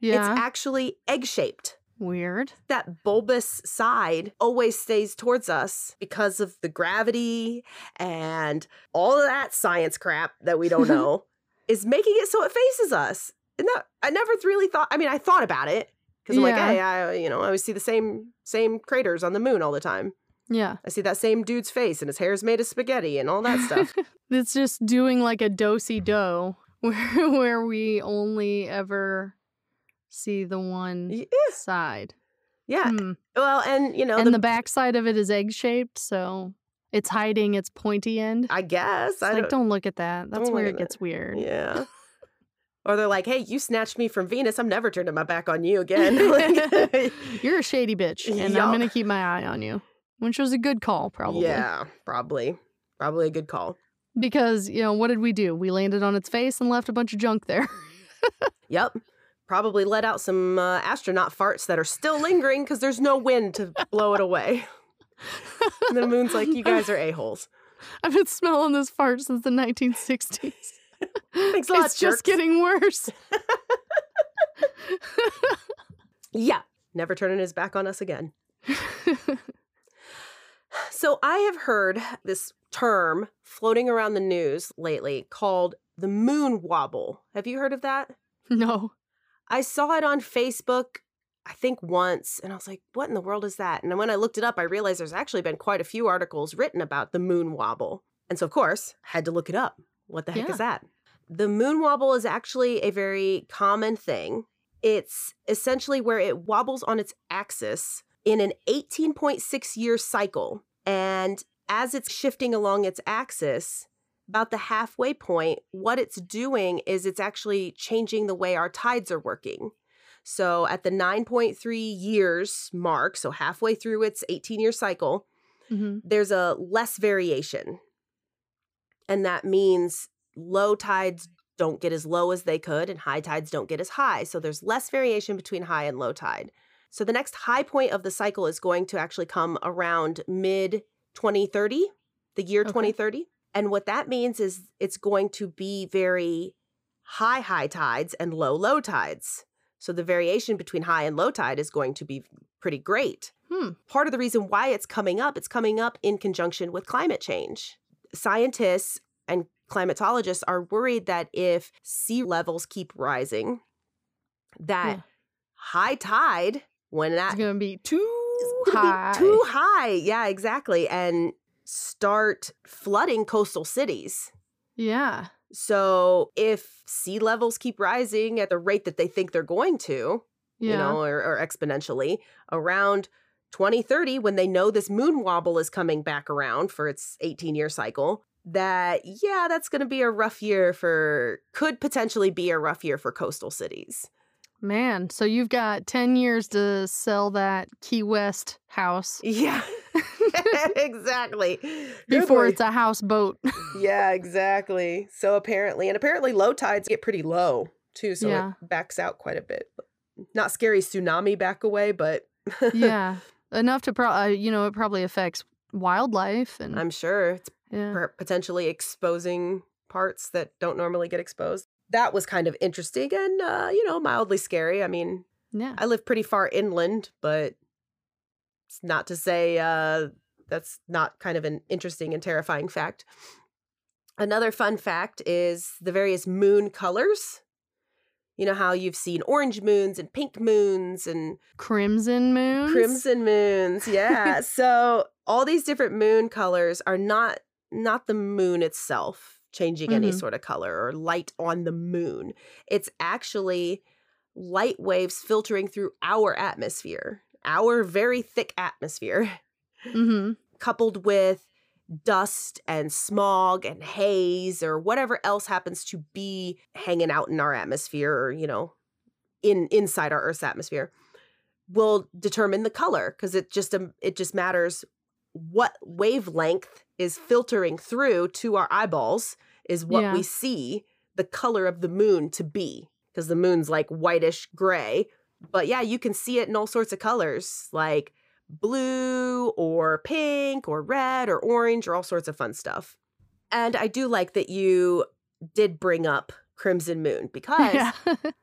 Yeah. It's actually egg shaped. Weird. That bulbous side always stays towards us because of the gravity and all of that science crap that we don't know is making it so it faces us. And that I never really thought. I mean, I thought about it because I'm like, hey, I you know I always see the same same craters on the moon all the time. Yeah. I see that same dude's face and his hair's made of spaghetti and all that stuff. it's just doing like a dosey do where where we only ever see the one yeah, side. yeah. Hmm. Well, and you know, And the, the back side of it is egg shaped, so it's hiding its pointy end. I guess It's I like, don't. don't look at that. That's where it gets weird. Yeah. Or they're like, "Hey, you snatched me from Venus. I'm never turning my back on you again." You're a shady bitch, and Yup. I'm gonna keep my eye on you. Which was a good call, probably. Yeah, probably, probably a good call. Because, you know, what did we do? We landed on its face and left a bunch of junk there. Yep. Probably let out some uh, astronaut farts that are still lingering because there's no wind to blow it away. And the moon's like, "You guys are a holes." I've been smelling this fart since the 1960s. Thanks a lot, it's jerks. just getting worse. Yeah, never turning his back on us again. So I have heard this term floating around the news lately called the moon wobble. Have you heard of that? no. I saw it on Facebook, I think once, and I was like, what in the world is that? And then when I looked it up, I realized there's actually been quite a few articles written about the moon wobble. And so, of course, had to look it up. What the heck Yeah. is that? The moon wobble is actually a very common thing. It's essentially where it wobbles on its axis in an 18.6 year cycle. And as it's shifting along its axis, about the halfway point, what it's doing is it's actually changing the way our tides are working. So at the 9.3 years mark, so halfway through its 18 year cycle, hmm there's a less variation. And that means low tides don't get as low as they could, and high tides don't get as high. So there's less variation between high and low tide. So the next high point of the cycle is going to actually come around mid 2030, the year Okay. 2030. And what that means is it's going to be very high high tides and low low tides. So the variation between high and low tide is going to be pretty great Hmm. part of the reason why it's coming up, it's coming up in conjunction with climate change. Scientists and climatologists are worried that if sea levels keep rising, that Yeah. high tide, when It's gonna be too high. be too high, yeah, exactly, and start flooding coastal cities. yeah. So if sea levels keep rising at the rate that they think they're going to, Yeah. you know, or, or exponentially around 2030 when they know this moon wobble is coming back around for its 18 year cycle that yeah that's going to be a rough year for could potentially be a rough year for coastal cities Man, so you've got 10 years to sell that Key West house yeah exactly before it's a houseboat. yeah exactly so apparently and apparently low tides get pretty low too so Yeah. it backs out quite a bit not scary tsunami back away but yeah. Enough to, pro- uh, you know, it probably affects wildlife and, i'm sure it's yeah. per- potentially exposing parts that don't normally get exposed. That was kind of interesting and, uh, you know, mildly scary. I mean, Yeah. I live pretty far inland, but it's not to say uh, that's not kind of an interesting and terrifying fact. Another fun fact is the various moon colors. You know how you've seen orange moons and pink moons and Crimson moons. crimson moons yeah so all these different moon colors are not not the moon itself changing any Mhm. sort of color or light on the moon it's actually light waves filtering through our atmosphere our very thick atmosphere Mm-hmm. coupled with dust and smog and haze or whatever else happens to be hanging out in our atmosphere or you know in inside our earth's atmosphere will determine the color because it just um, it just matters what wavelength is filtering through to our eyeballs is what Yeah. we see the color of the moon to be because the moon's like whitish gray but yeah you can see it in all sorts of colors like blue or pink or red or orange or all sorts of fun stuff. And I do like that you did bring up Crimson Moon because Yeah.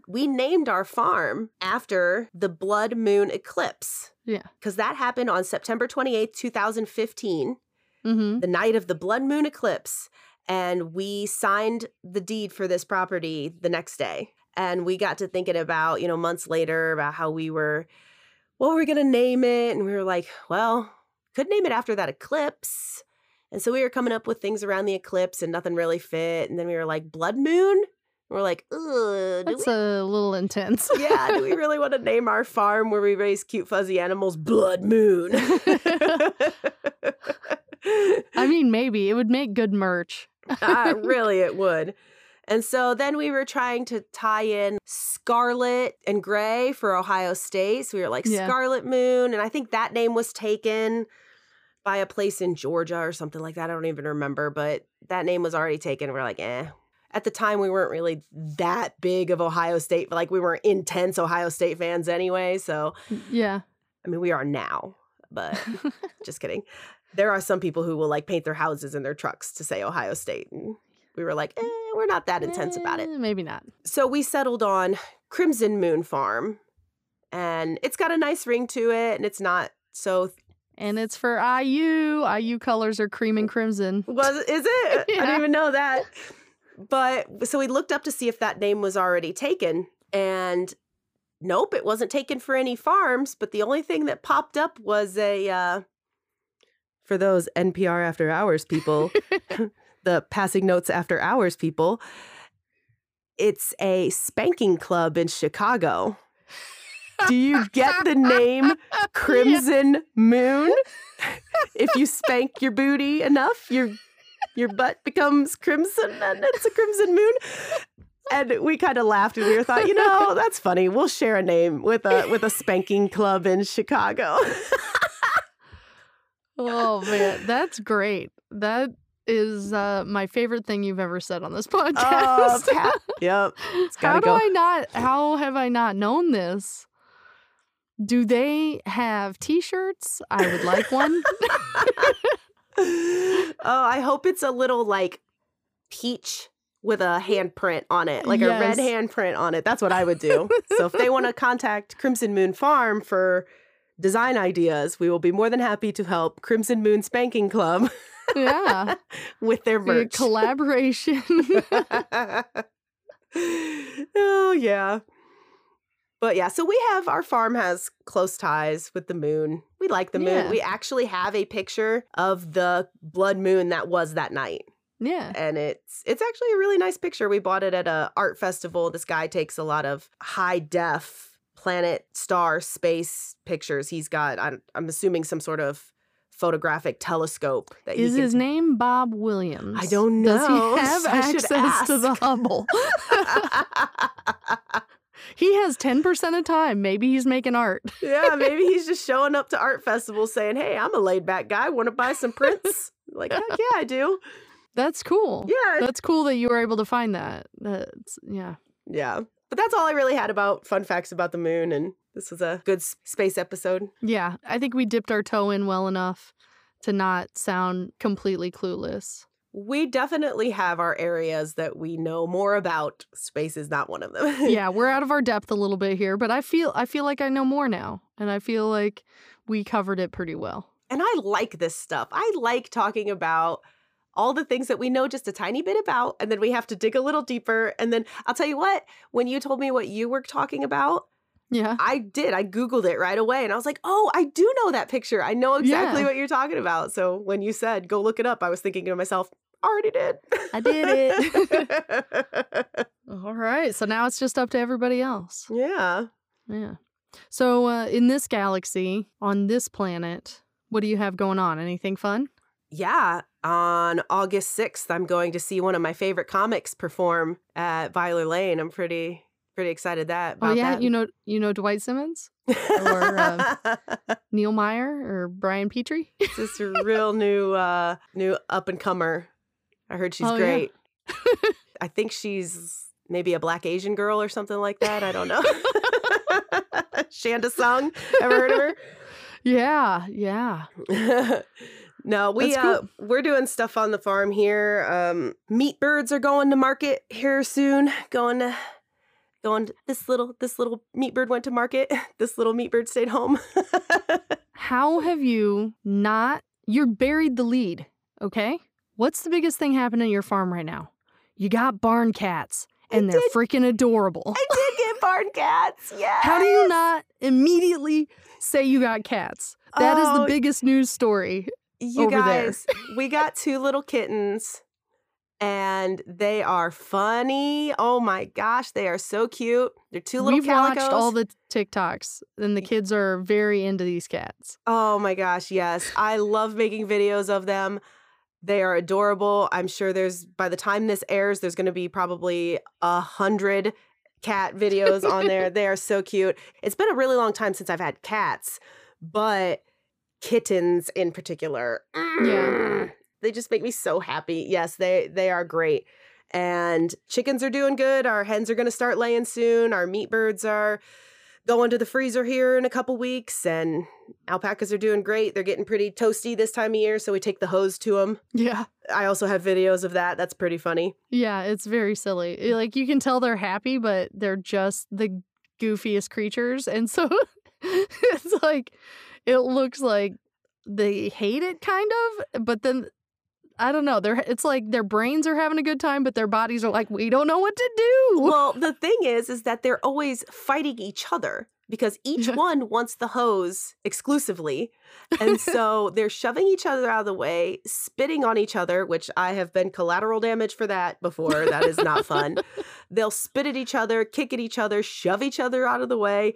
we named our farm after the blood moon eclipse. Yeah. Because that happened on September 28th, 2015, mm-hmm. the night of the blood moon eclipse. And we signed the deed for this property the next day. And we got to thinking about, you know, months later about how we were, what were we going to name it? And we were like, well, could name it after that eclipse. And so we were coming up with things around the eclipse and nothing really fit. And then we were like, blood moon? We're like, ugh, That's we a little intense. yeah, do we really want to name our farm where we raise cute fuzzy animals Blood Moon? I mean, maybe it would make good merch. uh, really, it would. And so then we were trying to tie in Scarlet and Gray for Ohio State. So we were like Yeah. Scarlet Moon. And I think that name was taken by a place in Georgia or something like that. I don't even remember, but that name was already taken. We're like, eh. At the time, we weren't really that big of Ohio State, but like we weren't intense Ohio State fans anyway. So, Yeah. I mean, we are now, but just kidding. There are some people who will like paint their houses and their trucks to say Ohio State. And we were like, eh, we're not that intense about it. Eh, Maybe not. So we settled on Crimson Moon Farm. And it's got a nice ring to it. And it's not so. And it's for IU. IU colors are cream and crimson. Was is it? I didn't even know that. But so we looked up to see if that name was already taken. And nope, it wasn't taken for any farms. But the only thing that popped up was a. Uh, for those NPR after hours people, the passing notes after hours people, it's a spanking club in Chicago. Do you get the name Crimson Moon? if you spank your booty enough, your your butt becomes crimson and it's a crimson moon. and we kind of laughed and we were thought, you know, that's funny. We'll share a name with a with a spanking club in Chicago. oh man, that's great. That is uh, my favorite thing you've ever said on this podcast. Oh, Pat. Yep. How do go. I not? How have I not known this? Do they have T-shirts? I would like one. oh, I hope it's a little like peach with a handprint on it, like a red handprint on it. That's what I would do. so if they want to contact Crimson Moon Farm for design ideas, we will be more than happy to help Crimson Moon Spanking Club yeah, with their merch. collaboration. oh yeah. But yeah, so we have our farm has close ties with the moon. We like the moon. We actually have a picture of the blood moon that was that night. yeah, And it's it's actually a really nice picture. We bought it at a art festival. This guy takes a lot of high def planet, star, space pictures. He's got I'm, I'm assuming some sort of photographic telescope that he is can his name Bob Williams? I don't know. Does he have access to the. Hubble? he has ten percent of time. Maybe he's making art. yeah, maybe he's just showing up to art festivals saying, "Hey, I'm a laid back guy. Want to buy some prints?" like, heck yeah, I do. That's cool. Yeah, That's cool that you were able to find that. That's yeah. yeah. But that's all I really had about fun facts about the moon, and this was a good space episode. Yeah, I think we dipped our toe in well enough to not sound completely clueless. We definitely have our areas that we know more about. Space is not one of them. yeah, we're out of our depth a little bit here, but I feel I feel like I know more now, and I feel like we covered it pretty well. And I like this stuff. I like talking about all the things that we know just a tiny bit about, and then we have to dig a little deeper. And then I'll tell you what, when you told me what you were talking about, Yeah. I did. I Googled it right away and I was like, oh, I do know that picture. I know exactly Yeah. what you're talking about. So when you said, go look it up, I was thinking to myself, already did. I did it. All right, so now it's just up to everybody else. yeah. Yeah. So uh, in this galaxy, on this planet, what do you have going on? Anything fun? Yeah. On August 6th, I'm going to see one of my favorite comics perform at Byler Lane. I'm pretty pretty excited that about oh yeah, that. you know you know Dwight Simmons, or, um, Neil Meyer, or Brian Petrie. this a real new uh new up and comer. I heard she's Oh, yeah. great. I think she's maybe a black Asian girl or something like that. I don't know. Shanda Sung. Ever heard of her? yeah, yeah. no, we That's uh we're doing stuff on the farm here. Um meat birds are going to market here soon. Going to going this little this little meat bird went to market. This little meat bird stayed home. How have you not? You're buried the lead. Okay. What's the biggest thing happening at your farm right now? You got barn cats, I and they're did- freaking adorable. I did get barn cats. Yeah. How do you not immediately say you got cats? That is Oh, the biggest news story. You over there. guys, we got two little kittens and they are funny. Oh my gosh, they are so cute. They're two little We've watched all the TikToks, and the kids are very into these cats. Oh my gosh, yes. I love making videos of them. They are adorable. I'm sure there's by the time this airs, there's gonna be probably a hundred cat videos on there. they are so cute. It's been a really long time since I've had cats, but kittens in particular. mm, They just make me so happy. Yes, they they are great. And chickens are doing good. Our hens are going to start laying soon. Our meat birds are going to the freezer here in a couple weeks and alpacas are doing great. They're getting pretty toasty this time of year, so we take the hose to them. Yeah. I also have videos of that. That's pretty funny. Yeah, it's very silly. Like you can tell they're happy, but they're just the goofiest creatures. And so it's like it looks like they hate it kind of, but then I don't know. They're it's like their brains are having a good time, but their bodies are like, we don't know what to do. Well, the thing is is that they're always fighting each other because each one wants the hose exclusively. And so they're shoving each other out of the way, spitting on each other, which I have been collateral damage for that before. That is not fun. They'll spit at each other, kick at each other, shove each other out of the way.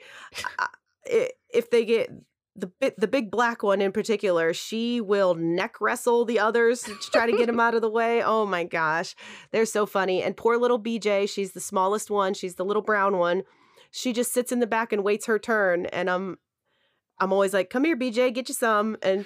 If they get the the big black one in particular, she will neck wrestle the others to try to get them out of the way. Oh my gosh, they're so funny. And poor little BJ, she's the smallest one. She's the little brown one. She just sits in the back and waits her turn. And I'm I'm always like, "Come here, BJ, get you some." And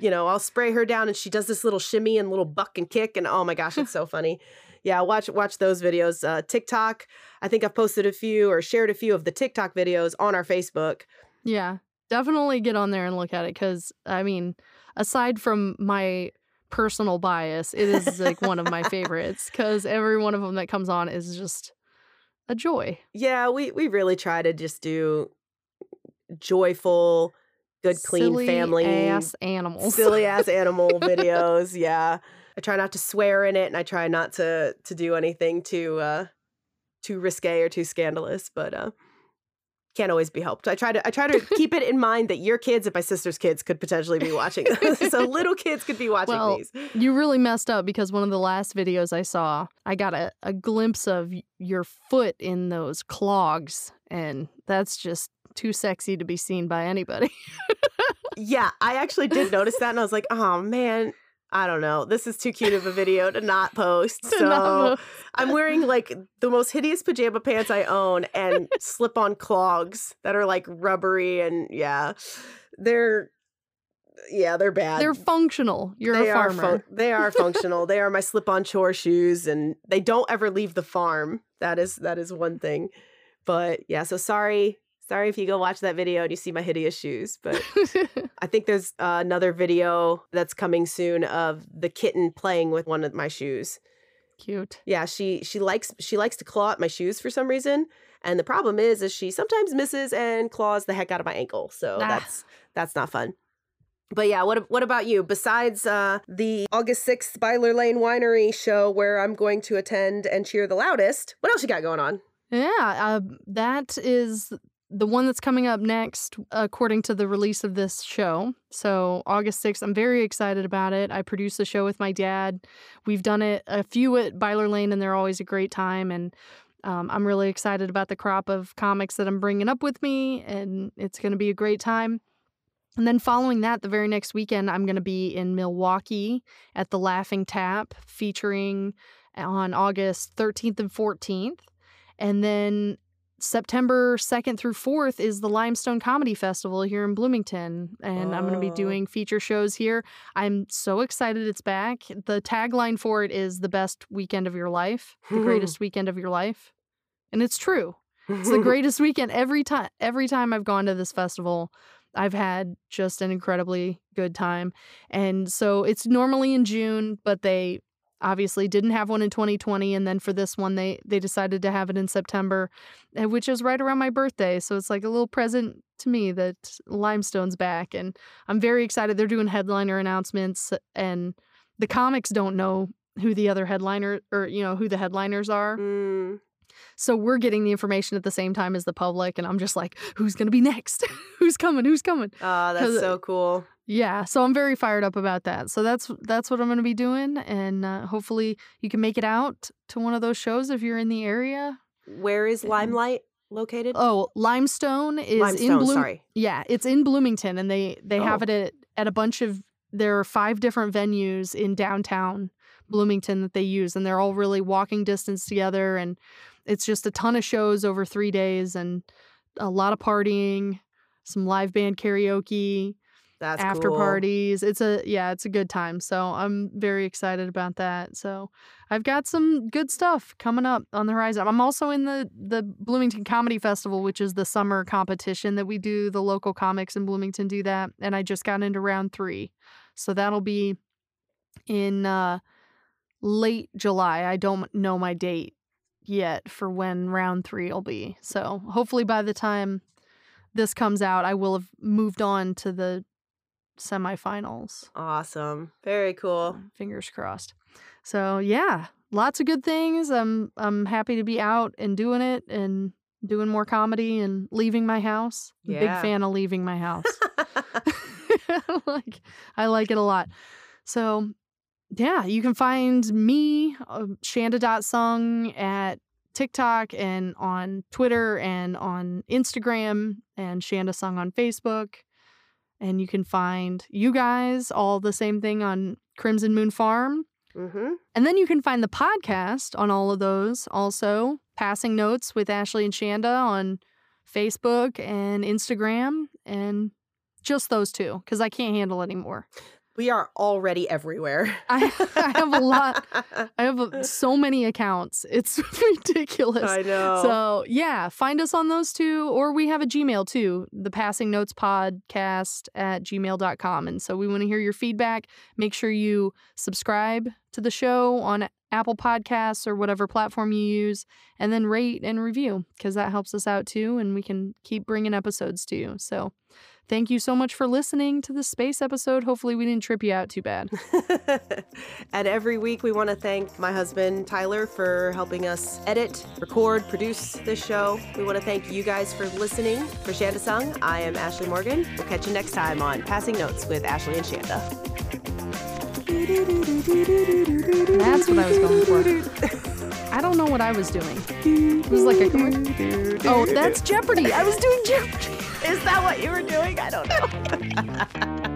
you know, I'll spray her down, and she does this little shimmy and little buck and kick, and oh my gosh, it's so funny. Yeah, watch watch those videos. Uh, TikTok. I think I've posted a few or shared a few of the TikTok videos on our Facebook. Yeah, definitely get on there and look at it because I mean, aside from my personal bias, it is like one of my favorites because every one of them that comes on is just a joy. Yeah, we we really try to just do joyful, good, clean Silly family ass animals. silly ass animal videos. Yeah, I try not to swear in it, and I try not to to do anything too uh too risque or too scandalous, but uh can't always be helped. I try to I try to keep it in mind that your kids and my sister's kids could potentially be watching this. so little kids could be watching Well, these. You really messed up because one of the last videos I saw, I got a, a glimpse of your foot in those clogs, and that's just too sexy to be seen by anybody. Yeah, I actually did notice that, and I was like, oh man. I don't know. This is too cute of a video to not post. So I'm wearing like the most hideous pajama pants I own and slip on clogs that are like rubbery and yeah. They're yeah, they're bad. They're functional. You're they a are farmer. fun- they are functional. they are my slip-on chore shoes and they don't ever leave the farm. That is that is one thing. But yeah, so sorry. Sorry if you go watch that video and you see my hideous shoes, but I think there's uh, another video that's coming soon of the kitten playing with one of my shoes. Cute. Yeah, she she likes she likes to claw at my shoes for some reason, and the problem is is she sometimes misses and claws the heck out of my ankle. So Ah. that's that's not fun. But yeah, what what about you? Besides uh, the August sixth Byler Lane Winery show where I'm going to attend and cheer the loudest, what else you got going on? Yeah, uh, that is the one that's coming up next, according to the release of this show. So, August 6th, I'm very excited about it. I produce the show with my dad. We've done it a few at Byler Lane, and they're always a great time. And um, I'm really excited about the crop of comics that I'm bringing up with me, and it's going to be a great time. And then following that, the very next weekend, I'm going to be in Milwaukee at the Laughing Tap, featuring on August 13th and 14th. And then September 2nd through 4th is the Limestone Comedy Festival here in Bloomington. And I'm going to be Oh. doing feature shows here. I'm so excited it's back. The tagline for it is the best weekend of your life, the greatest weekend of your life. And it's true. It's the greatest weekend every time every time I've gone to this festival. I've had just an incredibly good time. And so it's normally in June, but they obviously didn't have one in 2020 and then for this one they they decided to have it in September, uh, which is right around my birthday. So it's like a little present to me that Limestone's back and I'm very excited they're doing headliner announcements and the comics don't know who the other headliner or you know who the headliners are. Mm. So we're getting the information at the same time as the public, and I'm just like, who's gonna be next? who's coming? Who's coming? Oh, that's so cool. Yeah, so I'm very fired up about that. So that's that's what I'm gonna be doing, and uh, hopefully you can make it out to one of those shows if you're in the area. Where is Limelight located? Oh, Limestone is in Limestone, Bloom. sorry. Yeah, it's in Bloomington, and they they have Oh. it at at a bunch of. There are five different venues in downtown Bloomington that they use, and they're all really walking distance together. And it's just a ton of shows over three days, and a lot of partying, some live band karaoke, That's after cool. parties. It's a yeah, it's a good time. So I'm very excited about that. So I've got some good stuff coming up on the horizon. I'm also in the the Bloomington Comedy Festival, which is the summer competition that we do. The local comics in Bloomington do that, and I just got into round three, so that'll be in uh, late July. I don't know my date yet for when round three will be. So hopefully by the time this comes out, I will have moved on to the semifinals. Awesome. Very cool. Fingers crossed. So yeah, lots of good things. I'm I'm happy to be out and doing it and doing more comedy and leaving my house. I'm Big fan of leaving my house. like I like it a lot. So yeah, you can find me uh, Shanda.sung at TikTok and on Twitter and on Instagram and Shanda Sung on Facebook. And you can find you guys all the same thing on Crimson Moon Farm. Mm-hmm. And then you can find the podcast on all of those also. Passing Notes with Ashley and Shanda on Facebook and Instagram and just those two because I can't handle anymore. We are already everywhere. I, I have a lot. I have a, so many accounts. It's ridiculous. I know. So, yeah, find us on those two, or we have a Gmail too, the Passing Notes Podcast at gmail.com. And so we want to hear your feedback. Make sure you subscribe to the show on Apple Podcasts or whatever platform you use, and then rate and review because that helps us out too, and we can keep bringing episodes to you. So, Thank you so much for listening to the space episode. Hopefully, we didn't trip you out too bad. and every week, we want to thank my husband, Tyler, for helping us edit, record, produce this show. We want to thank you guys for listening. For Shanda Sung, I am Ashley Morgan. We'll catch you next time on Passing Notes with Ashley and Shanda. That's what I was going for. I don't know what I was doing. It was like a. Oh, that's Jeopardy! I was doing Jeopardy! Is that what you were doing? I don't know.